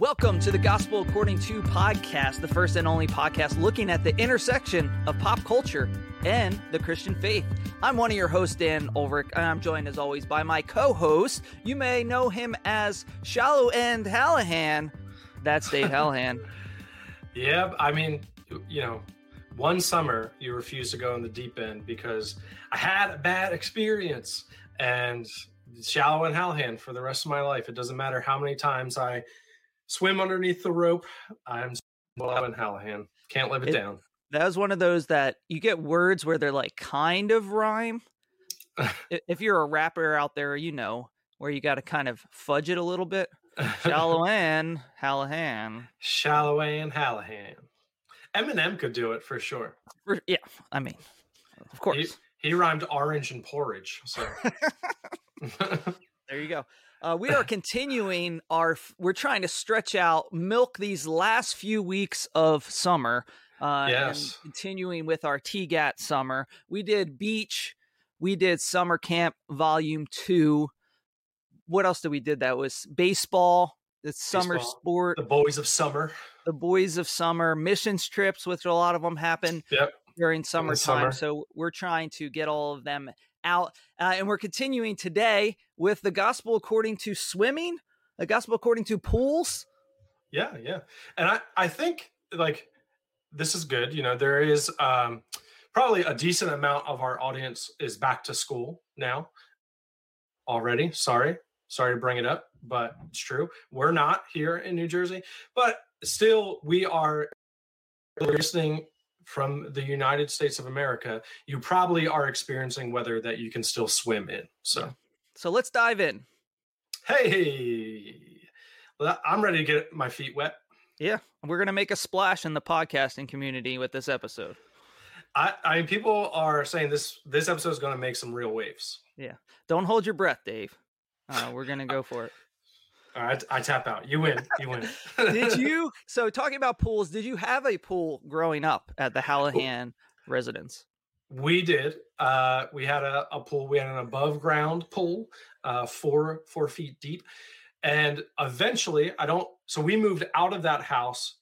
Welcome to the Gospel According to podcast, the first and only podcast looking at the intersection of pop culture and the Christian faith. I'm one of your hosts, Dan Ulrich, and I'm joined as always by my co host. You may know him as Shallow End Hallahan. That's Dave Hallahan. yeah, I mean, you know, one summer you refused to go in the deep end because I had a bad experience and shallow and Hallahan for the rest of my life. It doesn't matter how many times I swim underneath the rope. I'm shallow and Hallahan. Can't live it, it down. That was one of those that you get words where they're like kind of rhyme. if you're a rapper out there, you know where you got to kind of fudge it a little bit. Shallow and Hallahan. Shallow and Hallahan. Eminem could do it for sure. For, yeah, I mean, of course. He, he rhymed orange and porridge. So there you go. Uh, we are continuing our. We're trying to stretch out, milk these last few weeks of summer. Uh, yes. continuing with our TGAT summer, we did beach. We did summer camp volume two. What else did we did? That was baseball. The summer baseball, sport. The boys of summer. The boys of summer missions trips, which a lot of them happen yep. during summertime. Summer. So we're trying to get all of them out. Uh, and we're continuing today with the gospel according to swimming, the gospel according to pools. Yeah, yeah. And I, I think like this is good. You know, there is um, probably a decent amount of our audience is back to school now already. Sorry. Sorry to bring it up, but it's true. We're not here in New Jersey, but still we are listening from the United States of America, you probably are experiencing weather that you can still swim in. So, so let's dive in. Hey, well, I'm ready to get my feet wet. Yeah, we're gonna make a splash in the podcasting community with this episode. I, I mean, people are saying this this episode is going to make some real waves. Yeah, don't hold your breath, Dave. Uh, we're gonna go for it. Right, I tap out. You win. You win. did you? So, talking about pools, did you have a pool growing up at the Hallahan residence? We did. Uh, we had a, a, pool. We had an above ground pool, uh, four four feet deep, and eventually, I don't. So we moved out of that house,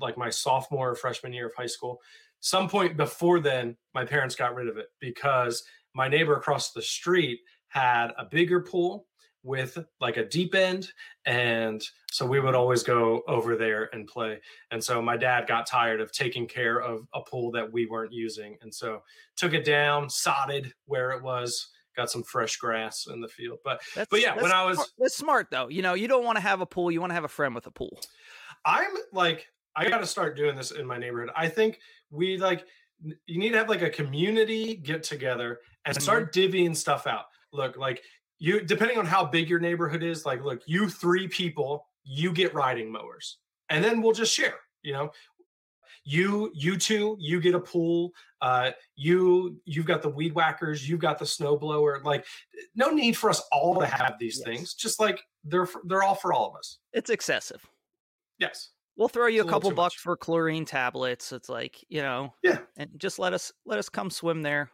like my sophomore or freshman year of high school. Some point before then, my parents got rid of it because my neighbor across the street had a bigger pool with like a deep end and so we would always go over there and play. And so my dad got tired of taking care of a pool that we weren't using and so took it down sodded where it was got some fresh grass in the field. But that's, but yeah when i was that's smart though. You know you don't want to have a pool you want to have a friend with a pool. I'm like i got to start doing this in my neighborhood. I think we like you need to have like a community get together and mm-hmm. start divvying stuff out. Look like you depending on how big your neighborhood is like look you three people you get riding mowers and then we'll just share you know? You you two you get a pool uh you you've got the weed whackers you've got the snow blower like no need for us all to have these yes. things just like they're they're all for all of us. It's excessive. Yes. We'll throw you it's a couple bucks much. for chlorine tablets it's like you know yeah. and just let us let us come swim there.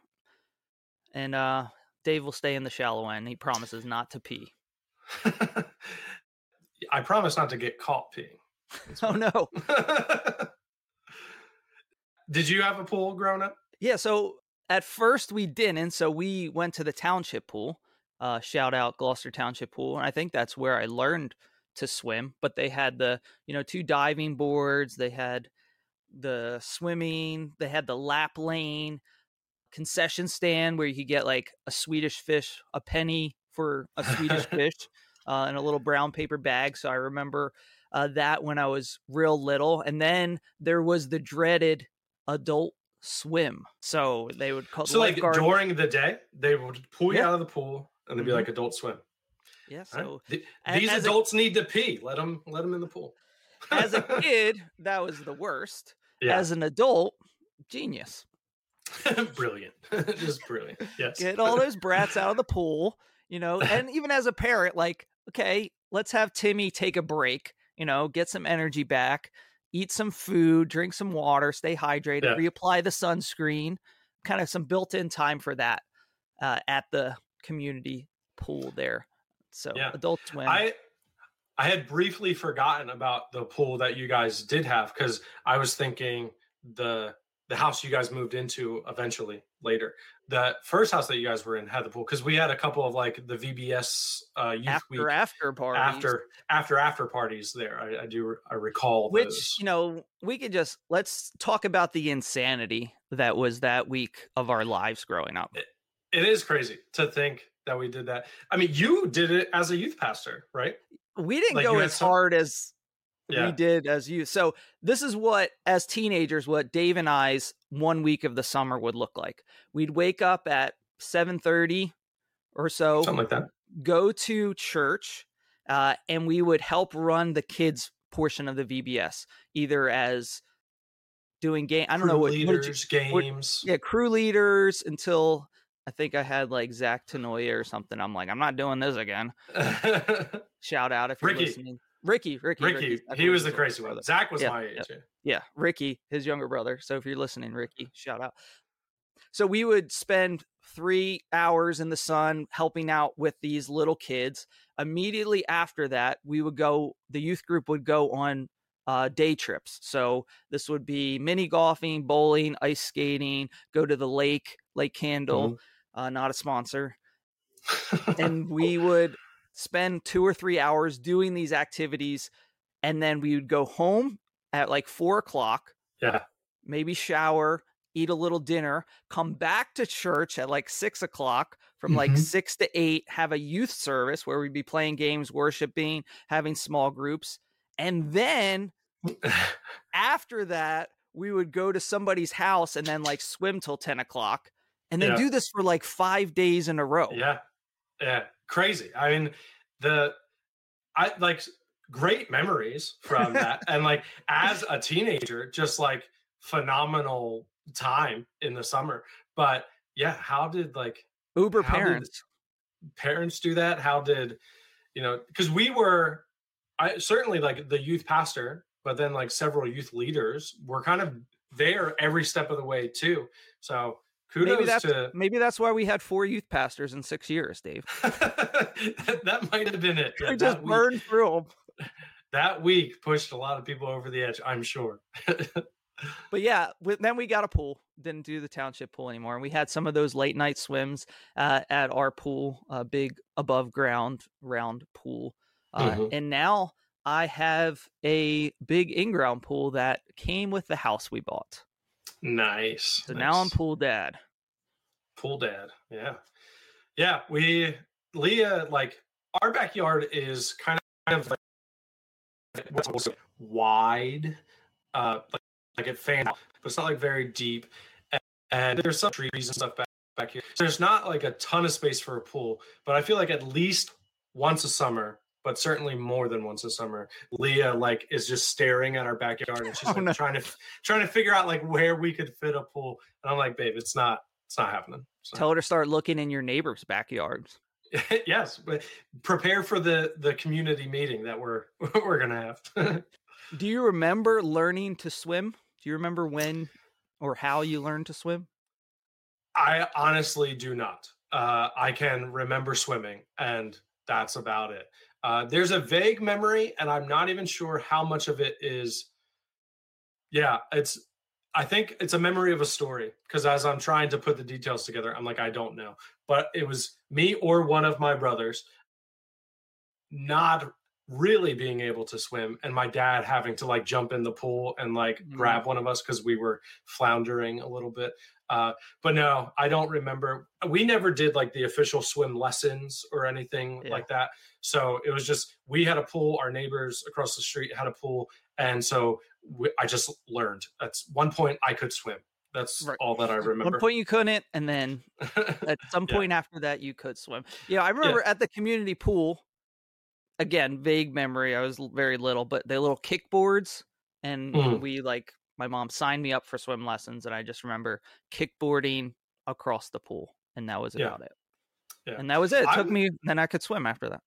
And uh Dave will stay in the shallow end. He promises not to pee. I promise not to get caught peeing. oh no. Did you have a pool growing up? Yeah, so at first we didn't, so we went to the township pool. Uh, shout out Gloucester Township Pool, and I think that's where I learned to swim. But they had the you know two diving boards, they had the swimming, they had the lap lane, concession stand where you could get like a Swedish fish, a penny for a Swedish fish, uh, in a little brown paper bag. So I remember uh, that when I was real little. And then there was the dreaded adult swim. So they would call so like during the day they would pull you yeah. out of the pool and they'd be mm-hmm. like adult swim. Yeah. So right. these adults a, need to pee. Let them let them in the pool. as a kid, that was the worst. Yeah. As an adult, genius. brilliant. Just brilliant. Yes. Get all those brats out of the pool, you know, and even as a parent, like, okay, let's have Timmy take a break, you know, get some energy back, eat some food, drink some water, stay hydrated, yeah. reapply the sunscreen, kind of some built in time for that uh, at the community pool there. So yeah. adult swim. I I had briefly forgotten about the pool that you guys did have because I was thinking the the house you guys moved into eventually later. The first house that you guys were in had the pool because we had a couple of like the VBS uh, youth after week after parties. after after after parties there. I, I do I recall which those. you know we could just let's talk about the insanity that was that week of our lives growing up. It is crazy to think that we did that. I mean, you did it as a youth pastor, right? We didn't Like, go as some- hard as Yeah. we did as you. So this is what as teenagers what Dave and I's one week of the summer would look like. We'd wake up at 7:30 or so, Something like that. go to church, uh, and we would help run the kids portion of the VBS, either as doing game. I don't know Crew what, what you- leaders, what- games. yeah, crew leaders until I think I had like Zach Tanoia or something. I'm like, I'm not doing this again. Shout out if you're Ricky. listening. Ricky, Ricky, Ricky, Ricky's Zach he was the crazy brother. one. Zach was Yeah, my age. yeah. Yeah, Ricky, his younger brother. So if you're listening, Ricky, shout out. So we would spend three hours in the sun helping out with these little kids. Immediately after that, we would go, the youth group would go on uh, day trips. So this would be mini golfing, bowling, ice skating, go to the lake, Lake Candle, uh, not a sponsor. and we would spend two or three hours doing these activities and then we would go home at like four o'clock yeah. maybe shower eat a little dinner come back to church at like six o'clock from like Mhm. six to eight have a youth service where we'd be playing games worshiping having small groups and then after that we would go to somebody's house and then like swim till 10 o'clock and then Yeah. do this for like five days in a row Yeah. Yeah. Crazy. I mean, the I like great memories from that. and like as a teenager, just like phenomenal time in the summer. But yeah, how did like uber parents parents do that? How did you know? Because we were, I certainly like the youth pastor, but then like several youth leaders were kind of there every step of the way too. So kudos maybe that's to maybe that's why we had four youth pastors in six years dave that, that might have been it. we just that, week, burned through them that week pushed a lot of people over the edge, I'm sure. but yeah then we got a pool didn't do the township pool anymore and we had some of those late night swims uh, at our pool a big above ground round pool uh, Mhm. and now i have a big in-ground pool that came with the house we bought nice. so now i'm pool dad. Pool dad yeah. Yeah we leah like our backyard is kind of like wide uh like, like it fans out but it's not like very deep and, and there's some trees and stuff back, back here. So there's not like a ton of space for a pool but i feel like at least once a summer but certainly more than once a summer leah like is just staring at our backyard and she's Oh, like no. trying to trying to figure out like where we could fit a pool and i'm like babe it's not it's not happening It's not tell her to start looking in your neighbor's backyards yes, but prepare for the the community meeting that we're we're gonna have. do you remember learning to swim do you remember when or how you learned to swim I honestly do not. Uh, I can remember swimming, and that's about it. Uh, there's a vague memory, and I'm not even sure how much of it is. Yeah, it's. I think it's a memory of a story because as I'm trying to put the details together, I'm like, I don't know. But it was me or one of my brothers not really being able to swim, and my dad having to like jump in the pool and like Mhm. grab one of us because we were floundering a little bit. Uh, but no, I don't remember. We never did like the official swim lessons or anything Yeah. like that. So it was just we had a pool. Our neighbors across the street had a pool, and so we, I just learned. That's one point I could swim. That's Right. all that I At remember. one point you couldn't, and then at some Yeah. point after that you could swim. Yeah, I remember at the community pool. Again, vague memory. I was very little, but the little kickboards, and Mhm. we like my mom signed me up for swim lessons, and I just remember kickboarding across the pool, and that was Yeah. about it. Yeah. And that was it. It took I'm- me, then I could swim after that.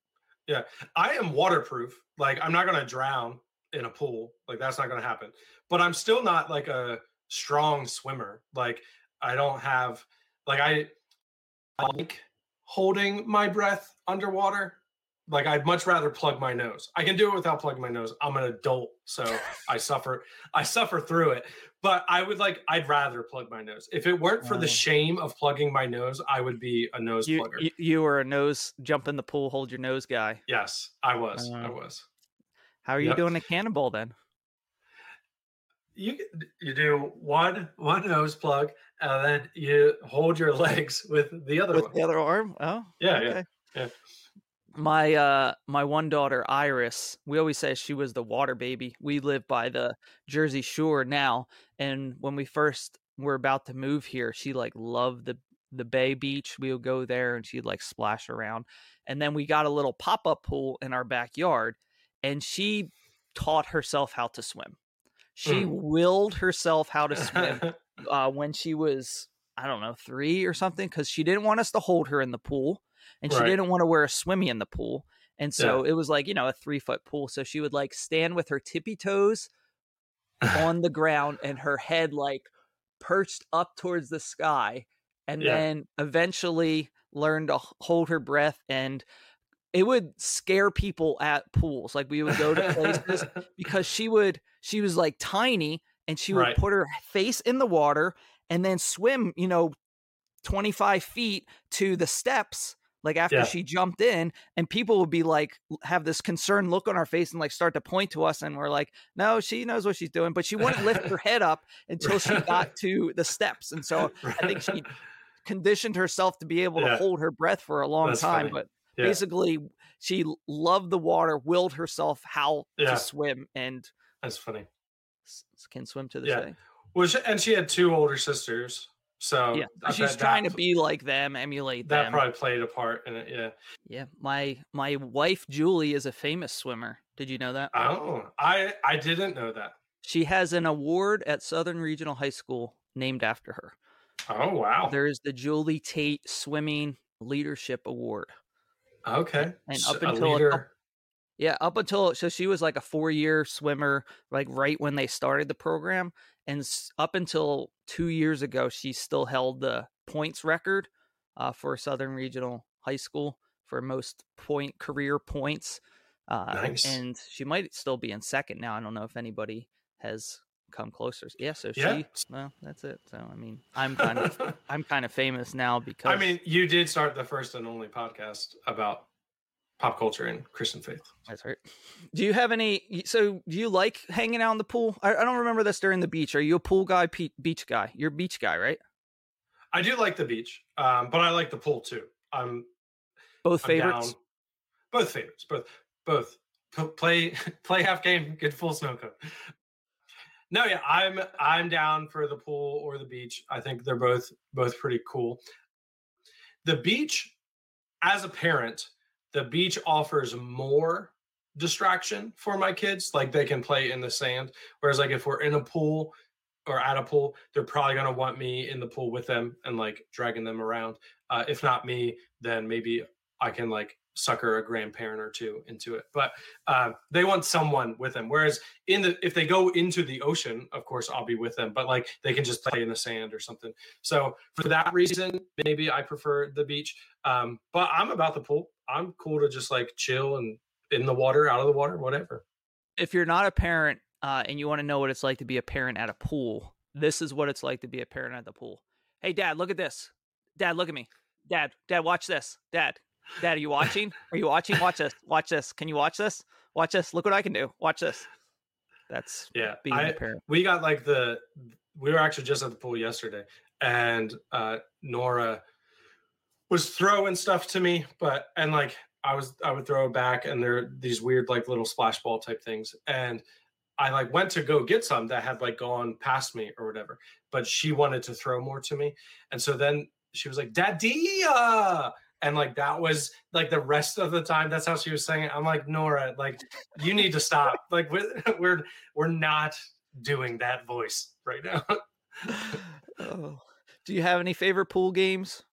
Yeah i am waterproof. Like I'm not gonna drown in a pool. Like that's not gonna happen. But I'm still not like a strong swimmer. Like I don't have like I, I like holding my breath underwater. Like I'd much rather plug my nose. I can do it without plugging my nose. I'm an adult, so I suffer I suffer through it. But I would like I'd rather plug my nose. If it weren't for the shame of plugging my nose, I would be a nose You, plugger. you you were a nose jump in the pool, hold your nose guy. yes, I was. I Uh, was. How are you Yep. doing a cannonball then? You you do one one nose plug and then you hold your legs with the other With one. the other arm? Oh, Yeah, yeah, yeah. My uh my one daughter Iris, we always say she was the water baby. We live by the Jersey Shore now, and when we first were about to move here, she like loved the the Bay Beach. We would go there and she'd like splash around. And then we got a little pop-up pool in our backyard and she taught herself how to swim. She Mm. willed herself how to swim uh, when she was I don't know three or something because she didn't want us to hold her in the pool and she Right. didn't want to wear a swimmy in the pool and so it was like you know a three foot pool so she would like stand with her tippy toes on the ground and her head like perched up towards the sky and Yeah. then eventually learn to hold her breath and it would scare people at pools like we would go to places because she would she was like tiny and she would Right. put her face in the water and then swim you know 25 feet to the steps like after Yeah. she jumped in and people would be like have this concerned look on our face and like start to point to us and we're like no she knows what she's doing but she wouldn't lift her head up until she got to the steps and so i think she conditioned herself to be able to hold her breath for a long That's time funny. but Yeah. basically she loved the water willed herself how Yeah. to swim and That's funny. can swim to this Yeah. day Well, she, and she had two older sisters, so yeah uh, I she's trying that, to be like them emulate that them probably played a part in it. Yeah. yeah my my wife julie is a famous swimmer did you know that Oh, I I didn't know that. she has an award at southern regional high school named after her Oh wow. there's the julie tate swimming leadership award okay. and up until a Yeah, up until so she was like a four year swimmer, like right when they started the program, and up until two years ago, she still held the points record uh, for Southern Regional High School for most point career points. Uh, Nice. And she might still be in second now. I don't know if anybody has come closer. Yeah, so Yeah. she. Well, that's it. So I mean, I'm kind of I'm kind of famous now because I mean, you did start the first and only podcast about pop culture and Christian faith. That's right. Do you have any? So, do you like hanging out in the pool? I, I don't remember this during the beach. Are you a pool guy, pe- beach guy? You're a beach guy, right? I do like the beach, um, but I like the pool too. I'm, Both I'm favorites. down- both favorites. Both both P- play play half game, get full snow cone. No, yeah, I'm I'm down for the pool or the beach. I think they're both both pretty cool. The beach, as a parent, the beach offers more distraction for my kids. Like they can play in the sand. Whereas like if we're in a pool or at a pool, they're probably gonna want me in the pool with them and like dragging them around. Uh, if not me, then maybe I can like sucker a grandparent or two into it. But uh, they want someone with them. Whereas in the if they go into the ocean, of course I'll be with them. But like they can just play in the sand or something. So for that reason, maybe I prefer the beach. Um, but I'm about the pool. I'm cool to just like chill and in the water, out of the water, whatever. If you're not a parent uh, and you want to know what it's like to be a parent at a pool, this is what it's like to be a parent at the pool. Hey, Dad, look at this. Dad, look at me. Dad, Dad, watch this. Dad, Dad, are you watching? Are you watching? Watch this. Watch this. Can you watch this? Watch this. Look what I can do. Watch this. That's Yeah, being I- a parent. we got like the we were actually just at the pool yesterday and uh nora was throwing stuff to me but and like i was i would throw it back and there are these weird like little splash ball type things and i like went to go get some that had like gone past me or whatever but she wanted to throw more to me and so then she was like daddy and like that was like the rest of the time that's how she was saying it i'm like nora like you need to stop like we're we're, we're not doing that voice right now oh. Do you have any favorite pool games?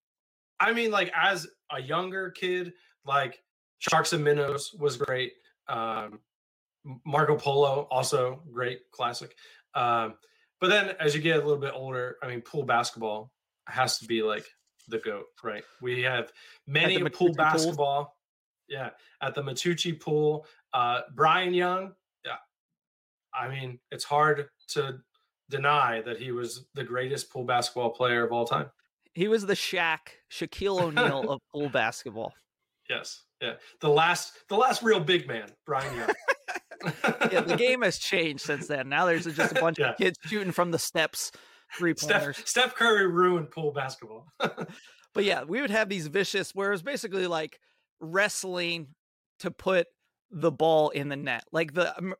i mean like as a younger kid like sharks and minnows was great um marco polo also great classic um but then as you get a little bit older i mean pool basketball has to be like the goat right we have many a pool McCrispy pool? basketball Yeah, at the Matucci pool, uh, Brian Young. Yeah, I mean, it's hard to deny that he was the greatest pool basketball player of all time. He was the Shaq, Shaquille O'Neal of pool basketball. Yes, yeah, the last, the last real big man, Brian Young. yeah, the game has changed since then. Now there's just a bunch yeah. of kids shooting from the steps, three pointers. Steph, Steph Curry ruined pool basketball. but yeah, we would have these vicious, where it was basically like wrestling to put the ball in the net, like the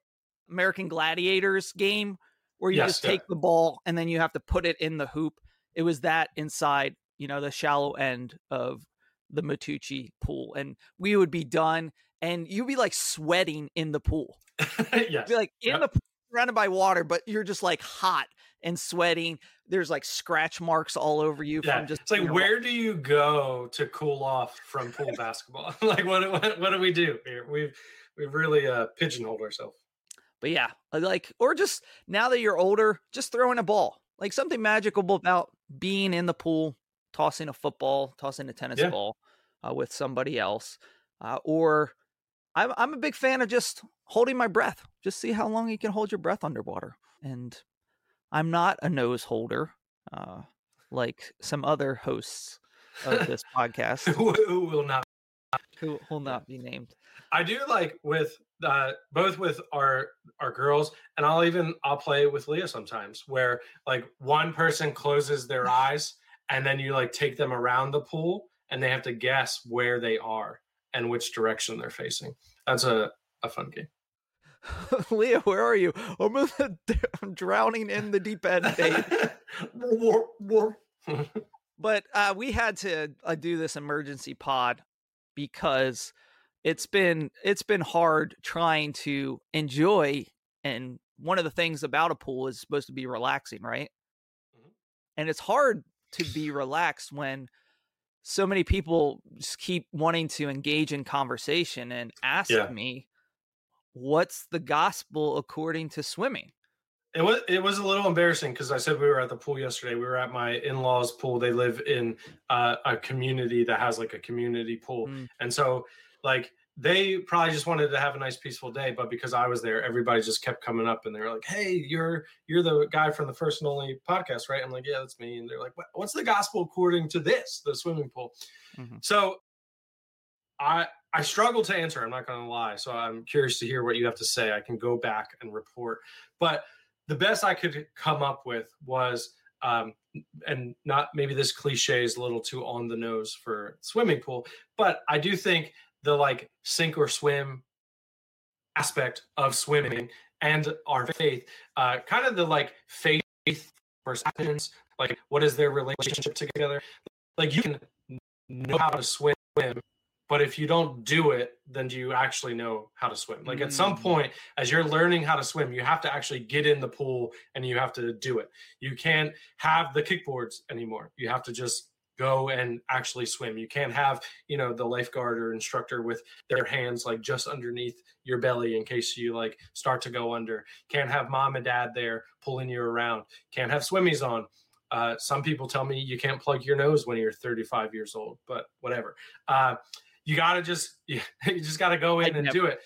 American Gladiators game, where you yes, just take the ball and then you have to put it in the hoop. It was that inside, you know, the shallow end of the Matucci pool, and we would be done, and you'd be like sweating in the pool. yes. Be like in yep. the pool, surrounded by water, but you're just like hot and sweating. There's like scratch marks all over you yeah. from just. It's like, where do you go to cool off from pool basketball? like, what, what what do we do here? We've we've really uh, pigeonholed ourselves. But yeah, uh, like, or just now that you're older, just throwing a ball. Like something magical about being in the pool, tossing a football, tossing a tennis yeah. ball uh, with somebody else, uh, or I'm I'm a big fan of just holding my breath. Just see how long you can hold your breath underwater. And I'm not a nose holder, uh, like some other hosts of this podcast who will not who will not be named. I do like with uh, both with our our girls, and I'll even I'll play with Leah sometimes, where like one person closes their eyes, and then you like take them around the pool, and they have to guess where they are and which direction they're facing. That's a, a fun game. Leah, where are you? I'm, the, I'm drowning in the deep end, but uh, we had to uh, do this emergency pod because it's been it's been hard trying to enjoy and one of the things about a pool is supposed to be relaxing, right? Mm-hmm. And it's hard to be relaxed when so many people just keep wanting to engage in conversation and ask yeah. me what's the gospel according to swimming it was it was a little embarrassing because I said we were at the pool yesterday. We were at my in laws' pool. They live in uh, a community that has like a community pool, mm. and so like they probably just wanted to have a nice peaceful day but because i was there everybody just kept coming up and they were like hey you're you're the guy from the first and only podcast right i'm like yeah that's me and they're like what's the gospel according to this the swimming pool mm-hmm. so i i struggle to answer i'm not going to lie so i'm curious to hear what you have to say i can go back and report but the best i could come up with was um, and not maybe this cliche is a little too on the nose for swimming pool, but I do think the like sink or swim aspect of swimming and our faith, uh, kind of the like faith versus actions, like what is their relationship together? Like you can know how to swim, but if you don't do it, then do you actually know how to swim? Like at some mm. point, as you're learning how to swim, you have to actually get in the pool and you have to do it. You can't have the kickboards anymore. You have to just go and actually swim. You can't have, you know, the lifeguard or instructor with their hands like just underneath your belly in case you like start to go under. Can't have mom and dad there pulling you around. Can't have swimmies on. Uh, some people tell me you can't plug your nose when you're 35 years old, but whatever. Uh, you got to just, you, you just got to go in and do it.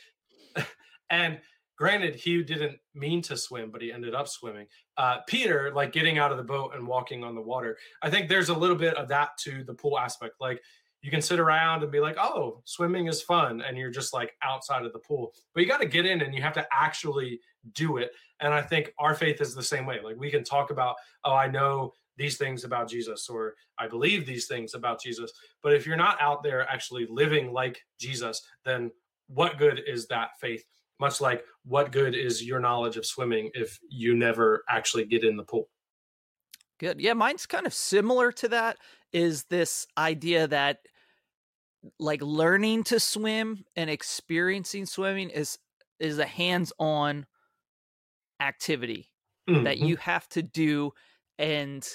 and granted he didn't mean to swim but he ended up swimming. Uh, peter like getting out of the boat and walking on the water i think there's a little bit of that to the pool aspect. Like you can sit around and be like oh swimming is fun and you're just like outside of the pool. But you got to get in and you have to actually do it. And i think our faith is the same way. Like we can talk about oh i know these things about jesus or i believe these things about jesus. But if you're not out there actually living like jesus then what good is that faith? Much like what good is your knowledge of swimming if you never actually get in the pool? Good. Yeah mine's kind of similar to that is this idea that like learning to swim and experiencing swimming is is a hands-on activity mm-hmm. that you have to do and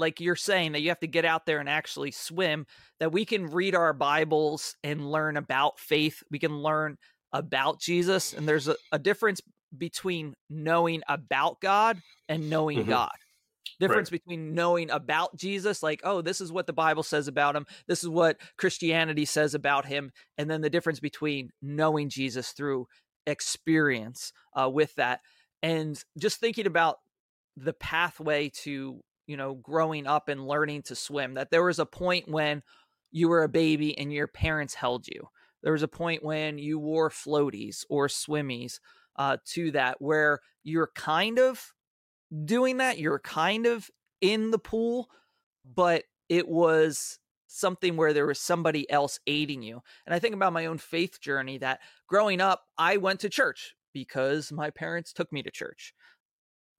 like you're saying that you have to get out there and actually swim that we can read our bibles and learn about faith we can learn about Jesus, and there's a, a difference between knowing about God and knowing mm-hmm. God. difference right. between knowing about Jesus, like, oh, this is what the Bible says about him, this is what Christianity says about him, and then the difference between knowing Jesus through experience uh, with that. And just thinking about the pathway to, you know, growing up and learning to swim, that there was a point when you were a baby and your parents held you. There was a point when you wore floaties or swimmies uh, to that where you're kind of doing that. You're kind of in the pool, but it was something where there was somebody else aiding you. And I think about my own faith journey that growing up, I went to church because my parents took me to church.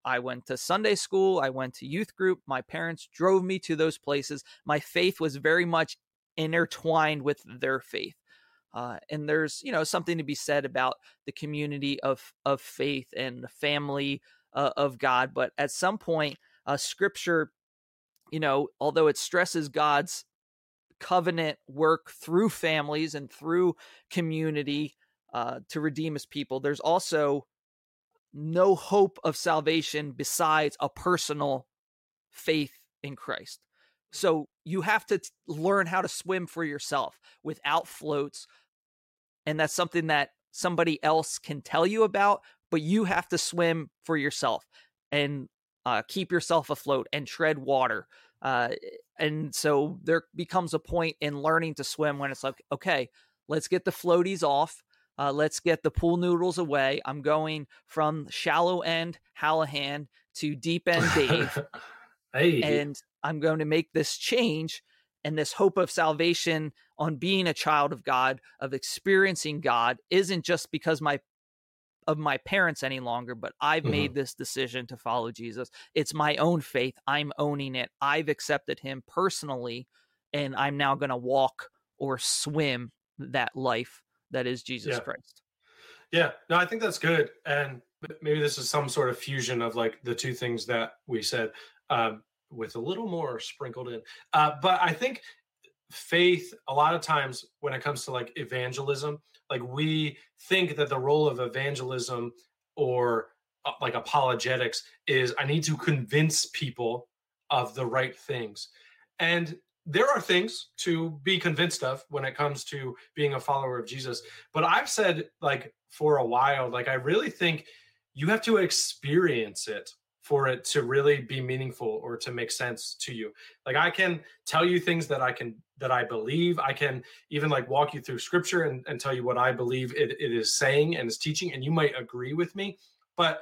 I went to Sunday school, I went to youth group. My parents drove me to those places. My faith was very much intertwined with their faith. Uh, and there's you know something to be said about the community of of faith and the family uh, of God. But at some point, uh, Scripture, you know, although it stresses God's covenant work through families and through community uh, to redeem His people, there's also no hope of salvation besides a personal faith in Christ. So you have to t- learn how to swim for yourself without floats. And that's something that somebody else can tell you about, but you have to swim for yourself and uh, keep yourself afloat and tread water. Uh, and so there becomes a point in learning to swim when it's like, okay, let's get the floaties off. Uh, let's get the pool noodles away. I'm going from shallow end Hallahan to deep end Dave. hey. And I'm going to make this change and this hope of salvation on being a child of God, of experiencing God, isn't just because my of my parents any longer, but I've mm-hmm. made this decision to follow Jesus. It's my own faith. I'm owning it. I've accepted him personally, and I'm now going to walk or swim that life that is Jesus yeah. Christ. Yeah, no, I think that's good. And maybe this is some sort of fusion of like the two things that we said. Um, with a little more sprinkled in. Uh, but I think faith, a lot of times when it comes to like evangelism, like we think that the role of evangelism or uh, like apologetics is I need to convince people of the right things. And there are things to be convinced of when it comes to being a follower of Jesus. But I've said like for a while, like I really think you have to experience it for it to really be meaningful or to make sense to you like i can tell you things that i can that i believe i can even like walk you through scripture and, and tell you what i believe it, it is saying and is teaching and you might agree with me but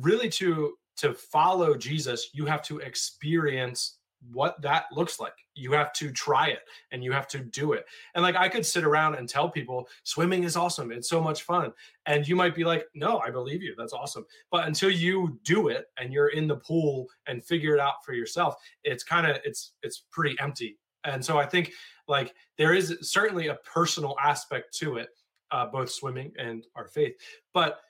really to to follow jesus you have to experience what that looks like. You have to try it and you have to do it. And like I could sit around and tell people swimming is awesome. It's so much fun. And you might be like, "No, I believe you. That's awesome." But until you do it and you're in the pool and figure it out for yourself, it's kind of it's it's pretty empty. And so I think like there is certainly a personal aspect to it, uh, both swimming and our faith. But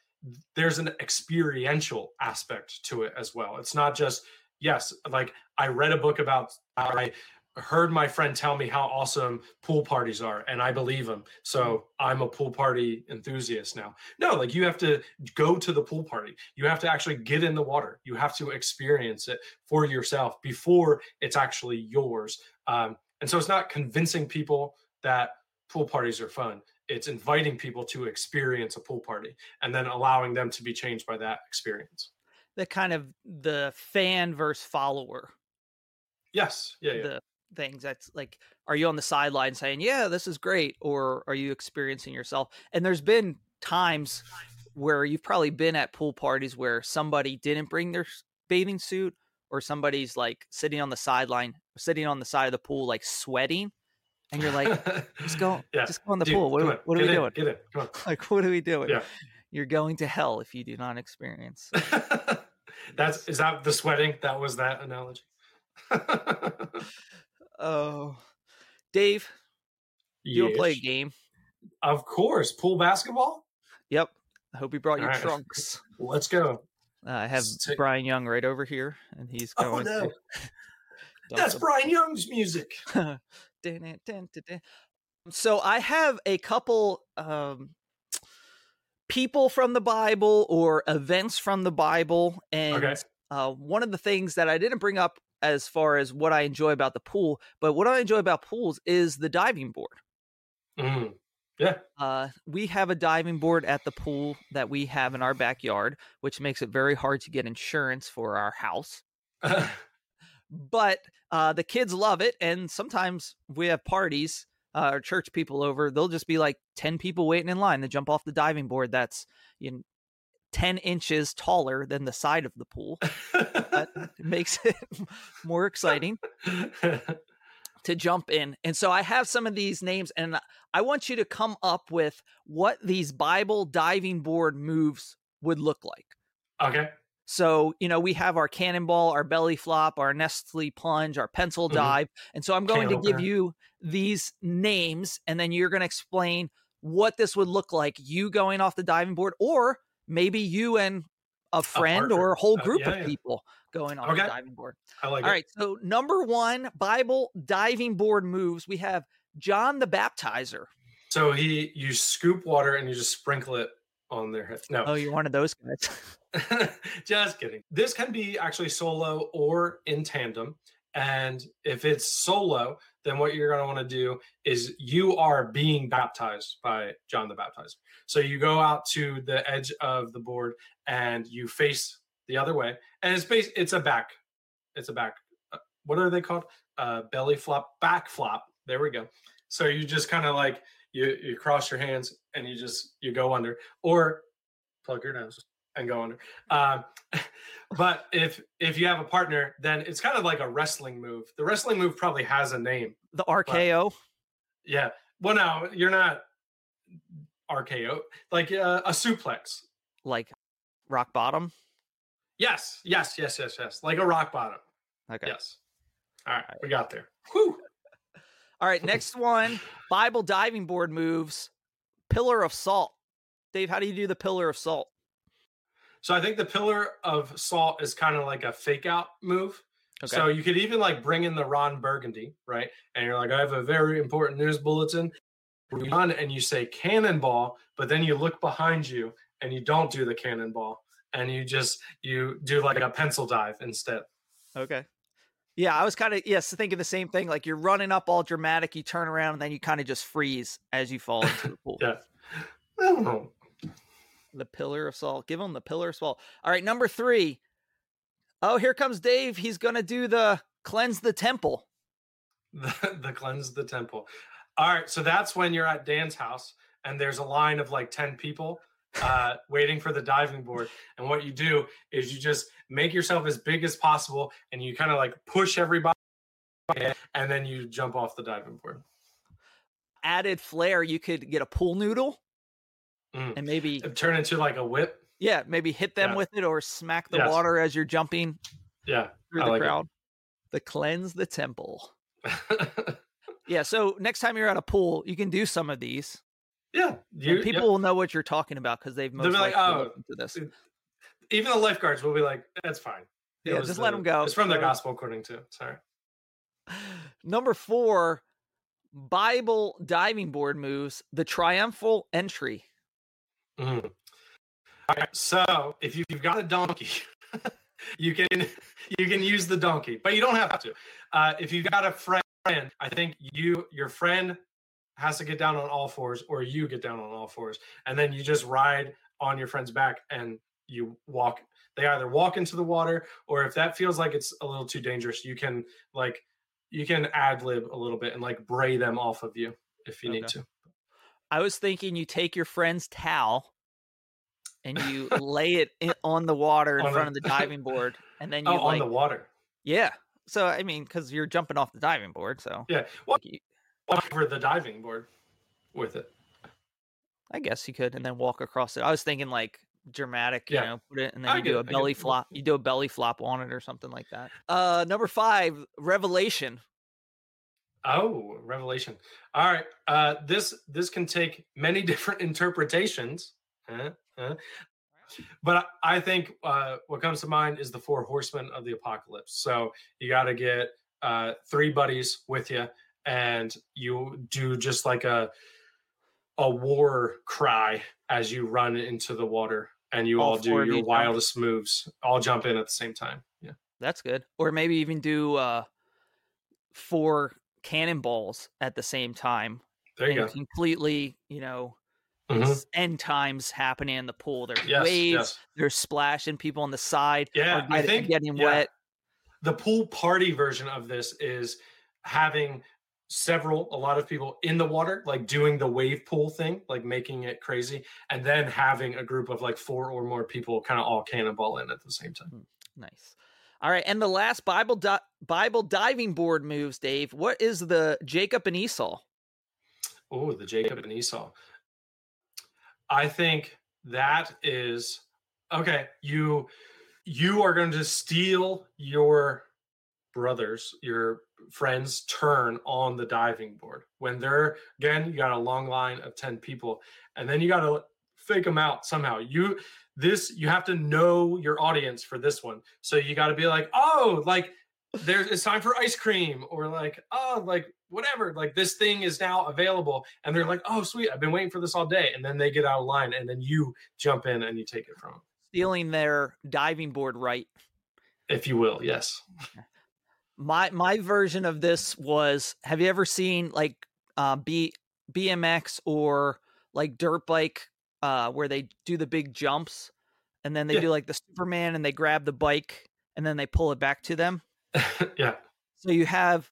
there's an experiential aspect to it as well. It's not just yes, like I read a book about I heard my friend tell me how awesome pool parties are and I believe him. So. I'm a pool party enthusiast now. No, like you have to go to the pool party. You have to actually get in the water. You have to experience it for yourself before it's actually yours. Um, and so it's not convincing people that pool parties are fun. It's inviting people to experience a pool party and then allowing them to be changed by that experience the kind of the fan versus follower. Yes. Yeah. yeah. The things that's like, are you on the sideline saying, "Yeah, this is great," or are you experiencing yourself? And there's been times where you've probably been at pool parties where somebody didn't bring their bathing suit, or somebody's like sitting on the sideline, sitting on the side of the pool, like sweating. And you're like, just go, yeah. just go in the Dude, pool. What, what are we in, doing? Get Come on. Like, what are we doing? Yeah. You're going to hell if you do not experience. That's is that the sweating? That was that analogy. oh, Dave, you want play a game? Of course, pool basketball. Yep. I hope you brought your right. trunks. Let's go. Uh, I have take... Brian Young right over here, and he's oh, going. Oh no, that's Brian Young's music. so I have a couple um, people from the Bible or events from the Bible. And okay. uh, one of the things that I didn't bring up as far as what I enjoy about the pool, but what I enjoy about pools is the diving board. Mm. Yeah. Uh, we have a diving board at the pool that we have in our backyard, which makes it very hard to get insurance for our house. but uh, the kids love it, and sometimes we have parties uh, or church people over. They'll just be like ten people waiting in line to jump off the diving board. That's you know, ten inches taller than the side of the pool. that makes it more exciting to jump in. And so I have some of these names, and I want you to come up with what these Bible diving board moves would look like. Okay. So, you know, we have our cannonball, our belly flop, our Nestea plunge, our pencil Mhm. dive. And so I'm going to give you these names, and then you're going to explain what this would look like you going off the diving board, or maybe you and a friend or a whole Uh, group yeah, of yeah. people going on Okay. the diving board. I like All it. right. So, number one Bible diving board moves, we have John the Baptizer. So he, you scoop water and you just sprinkle it on their head. No, Oh, you're one of those guys. just kidding. This can be actually solo or in tandem. And if it's solo, then what you're going to want to do is you are being baptized by John the Baptizer. So you go out to the edge of the board and you face the other way, and it's base. It's a back. It's a back. uh, What are they called? Uh, belly flop, back flop. There we go. So you just kind of like you you cross your hands and you just you go under, or plug your nose and go under. Um, but if if you have a partner, then it's kind of like a wrestling move. The wrestling move probably has a name. the RKO. Yeah. Well, no, you're not RKO. Like uh, a suplex. like rock bottom. Yes. Yes. Yes. Yes. Yes. Like a rock bottom. Okay. Yes. All right. We got there. Whew. All right. Next one Bible diving board moves pillar of salt. Dave, how do you do the pillar of salt? So I think the pillar of salt is kind of like a fake out move. So you could even like bring in the Ron Burgundy, right? And you're like, I have a very important news bulletin. Run and you say cannonball, but then you look behind you and you don't do the cannonball, and you just you do like a pencil dive instead. okay. Yeah, I was kind of yes thinking the same thing. Like you're running up all dramatic, you turn around, and then you kind of just freeze as you fall into the pool. Yeah. Oh, The pillar of salt. Give him the pillar of salt. All right, number three. Oh, here comes Dave. He's gonna do the cleanse the temple. the, the cleanse the temple. All right, so that's when you're at Dan's house and there's a line of like 10 people uh waiting for the diving board and what you do is you just make yourself as big as possible and you kind of like push everybody and then you jump off the diving board Added flair, you could get a pool noodle Mm. and maybe turn into like a whip yeah, maybe hit them Yeah. with it or smack the Yes. water as you're jumping yeah through I the like it. crowd. The cleanse the temple. Yeah, so next time you're at a pool, you can do some of these. yeah you, people will know what you're talking about because they've most like, "Oh, to this. even the lifeguards will be like that's fine It Yeah, just let them go. it's from the gospel according to sorry Number four, Bible diving board moves, the triumphal entry. Mhm. All right, so if you've got a donkey, you can you can use the donkey, but you don't have to. Uh, if you've got a friend, I think you your friend has to get down on all fours, or you get down on all fours, and then you just ride on your friend's back and you walk. They either walk into the water, or if that feels like it's a little too dangerous, you can like you can ad lib a little bit and like bray them off of you if you need to. I was thinking you take your friend's towel and you lay it in, on the water in On front the- of the diving board, and then you Oh, like on the water. yeah. So I mean, because you're jumping off the diving board, so Yeah. Well, you- over the diving board with it. I guess you could, and then walk across it. I was thinking like dramatic, you Yeah. know, put it and then I you get do a I belly flop. You do a belly flop on it or something like that. Uh, number five, Revelation. Oh, revelation. All right. Uh, this this can take many different interpretations. Huh? Huh? But I think uh, what comes to mind is the four horsemen of the apocalypse. So you got to get uh, three buddies with you, and you do just like a a war cry as you run into the water and you All all, do four of you your jump. wildest moves. All jump in at the same time. Yeah. That's good. Or maybe even do uh four cannonballs at the same time. There you go. completely, you know, Mhm. end times happening in the pool. There's Yes, waves, yes. there's splashing, people on the side Yeah, I think- getting yeah. wet. the pool party version of this is having several a lot of people in the water like doing the wave pool thing like making it crazy and then having a group of like four or more people kind of all cannonball in at the same time Nice. All right, and the last Bible di- Bible diving board moves, Dave. What is the Jacob and Esau? oh the jacob and esau i think that is okay you you are going to steal your brothers your friends turn on the diving board when they're again you got a long line of 10 people and then you got to fake them out somehow you this you have to know your audience for this one. So you got to be like oh like there's it's time for ice cream or like oh like whatever like this thing is now available. And they're like oh sweet i've been waiting for this all day. And then they get out of line and then you jump in and you take it from them Stealing their diving board right. if you will yes. My my version of this was have you ever seen like uh B BMX or like dirt bike uh where they do the big jumps and then they Yeah. do like the Superman and they grab the bike and then they pull it back to them? yeah So you have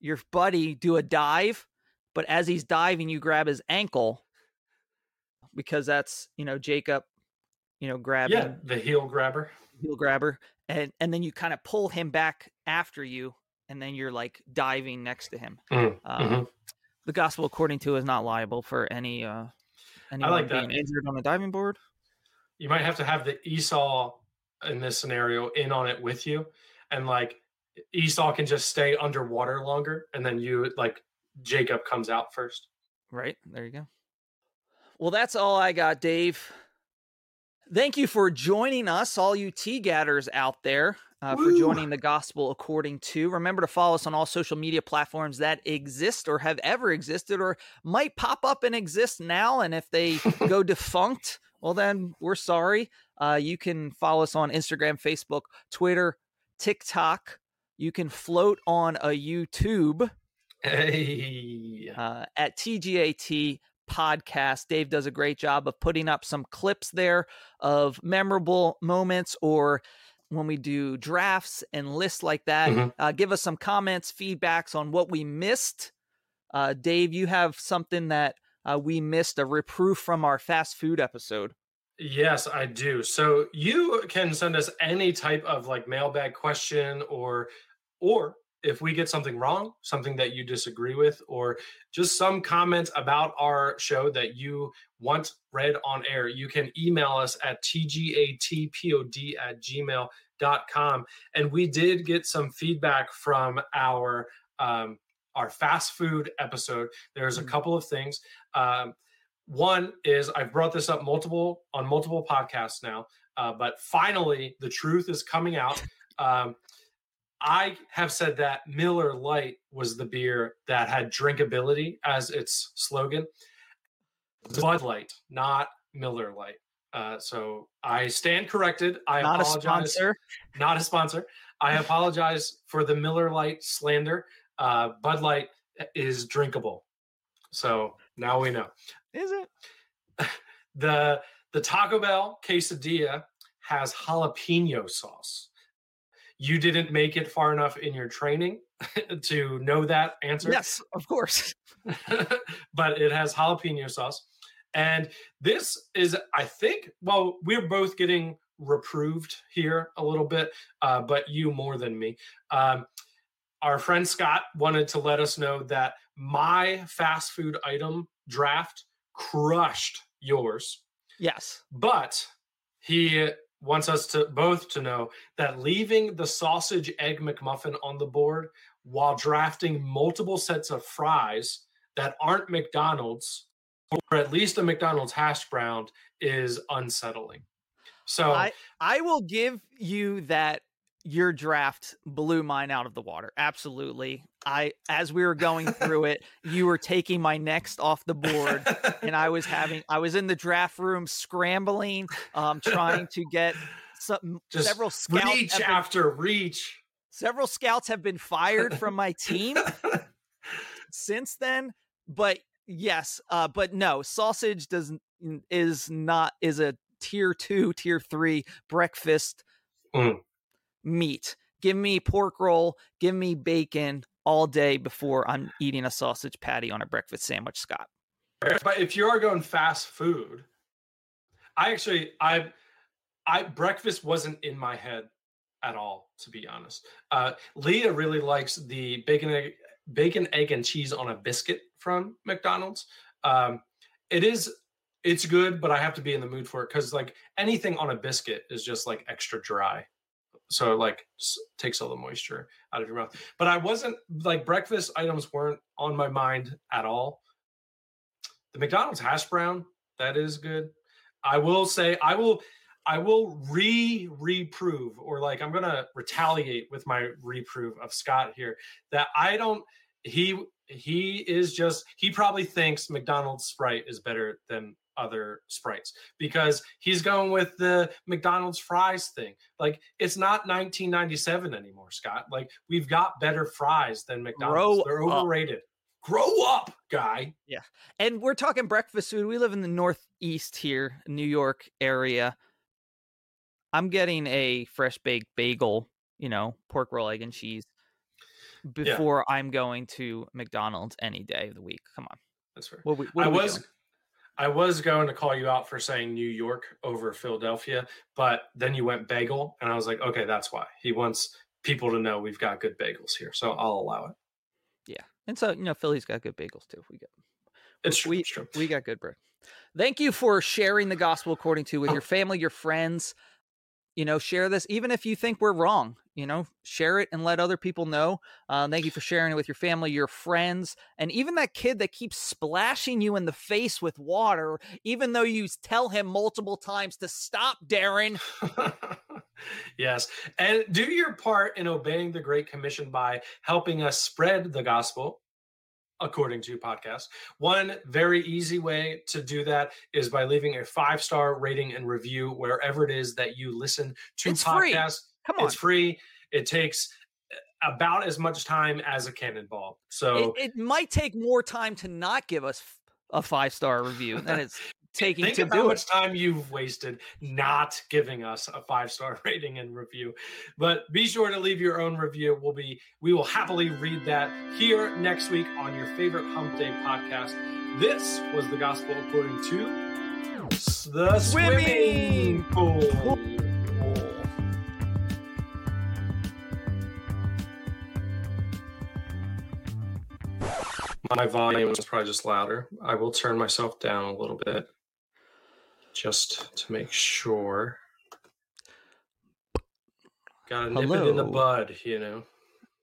your buddy do a dive, but as he's diving, you grab his ankle because that's you know Jacob, you know grabbing yeah the heel grabber heel grabber, and and then you kind of pull him back after you, and then you're like diving next to him. Mm, Uh, mhm. The gospel according to is not liable for any uh anyone like being that. injured on a diving board. you might have to have the esau in this scenario in on it with you and like esau can just stay underwater longer and then you like jacob comes out first Right. There you go. Well, that's all I got, Dave. Thank you for joining us, all you tea gatters out there, uh, for joining the gospel according to. Remember to follow us on all social media platforms that exist or have ever existed or might pop up and exist now. And if they go defunct, well, then we're sorry. Uh, you can follow us on Instagram, Facebook, Twitter, TikTok. You can float on a YouTube hey uh, at TGAT podcast. Dave does a great job of putting up some clips there of memorable moments or when we do drafts and lists like that. Mhm. Uh, give us some comments, feedbacks on what we missed. Uh, Dave, you have something that uh, we missed a reproof from our fast food episode. Yes, I do. So you can send us any type of like mailbag question or or if we get something wrong, something that you disagree with, or just some comment about our show that you want read on air, you can email us at tgatpod at gmail.com. And we did get some feedback from our um, our fast food episode. There's a Mhm. couple of things. Um, one is I've brought this up multiple on multiple podcasts now, uh, but finally the truth is coming out. Um, I have said that Miller Lite was the beer that had drinkability as its slogan. Bud Light, not Miller Lite. Uh, so I stand corrected. I Not a sponsor. Not a sponsor. I apologize for the Miller Lite slander. Uh, Bud Light is drinkable. So now we know Is it? the the Taco Bell quesadilla has jalapeno sauce. You didn't make it far enough in your training to know that answer, Yes, of course. but it has jalapeno sauce. And this is, I think, well, we're both getting reproved here a little bit, uh, but you more than me. Um, our friend Scott wanted to let us know that my fast food item draft crushed yours Yes. but he wants us to both to know that leaving the sausage egg McMuffin on the board while drafting multiple sets of fries that aren't McDonald's or at least a McDonald's hash brown is unsettling. So I I will give you that your draft blew mine out of the water. Absolutely. I as we were going through it, you were taking my next off the board and I was having I was in the draft room scrambling, um trying to get some Just several scouts reach been- after reach. several scouts have been fired from my team since then, but yes, uh but no, sausage doesn't is not is a tier 2, tier 3 breakfast Mm. Meat. Give me pork roll, give me bacon all day before I'm eating a sausage patty on a breakfast sandwich, Scott. But if you are going fast food, I actually I I breakfast wasn't in my head at all, to be honest. Uh, Leah really likes the bacon egg, bacon egg and cheese on a biscuit from McDonald's. Um, it is it's good, but I have to be in the mood for it because like anything on a biscuit is just like extra dry. So it like takes all the moisture out of your mouth. But I wasn't like breakfast items weren't on my mind at all the McDonald's hash brown that is good. I will say I will I will re reprove or like I'm gonna retaliate with my reprove of Scott here that I don't he he is just he probably thinks McDonald's Sprite is better than other sprites because he's going with the McDonald's fries thing. Like it's not 1997 anymore, Scott. Like we've got better fries than McDonald's. Grow They're up. overrated. Grow up, guy. Yeah. And we're talking breakfast food. We live in the Northeast here, New York area. I'm getting a fresh baked bagel, you know, pork roll, egg, and cheese before I'm going to McDonald's any day of the week. Come on. That's fair. What we, what I was doing? I was going to call you out for saying New York over Philadelphia, but then you went bagel, and I was like, okay, that's why he wants people to know we've got good bagels here, so I'll allow it. Yeah. And so, you know, Philly's got good bagels too. We got It's true. we, it's true. we got good bread. Thank you for sharing the gospel according to with oh. your family, your friends. You know, share this even if you think we're wrong. You know, share it and let other people know. Uh, thank you for sharing it with your family, your friends, and even that kid that keeps splashing you in the face with water, even though you tell him multiple times to stop, Darren. yes, and do your part in obeying the Great Commission by helping us spread the gospel. According to podcast, one very easy way to do that is by leaving a five star rating and review wherever it is that you listen to It's free. podcasts. Come on. It's free. It takes uh, about as much time as a cannonball. So It, it might take more time to not give us a five star review than it's taking think to how do it. much time you've wasted not giving us a five star rating and review. But be sure to leave your own review. We'll be we will happily read that here next week on your favorite Hump Day podcast. This was the gospel according to the Swimming swimming pool. My volume is probably just louder. I will turn myself down a little bit just to make sure. Gotta nip it in the bud, you know,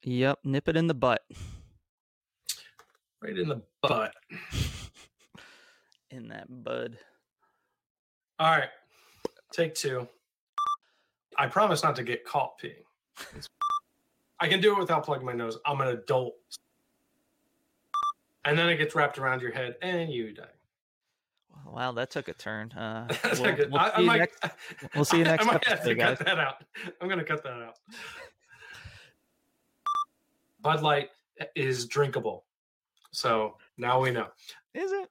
Yep, nip it in the butt. right in the butt. In that bud. All right, take two. I promise not to get caught peeing. I can do it without plugging my nose. I'm an adult. And then it gets wrapped around your head and you die. Wow, that took a turn. Uh, we'll, good. we'll I- I see might- next, we'll see you next I might have episode, to guys. cut that out. I'm going to cut that out. Bud Light is drinkable. So now we know. Is it?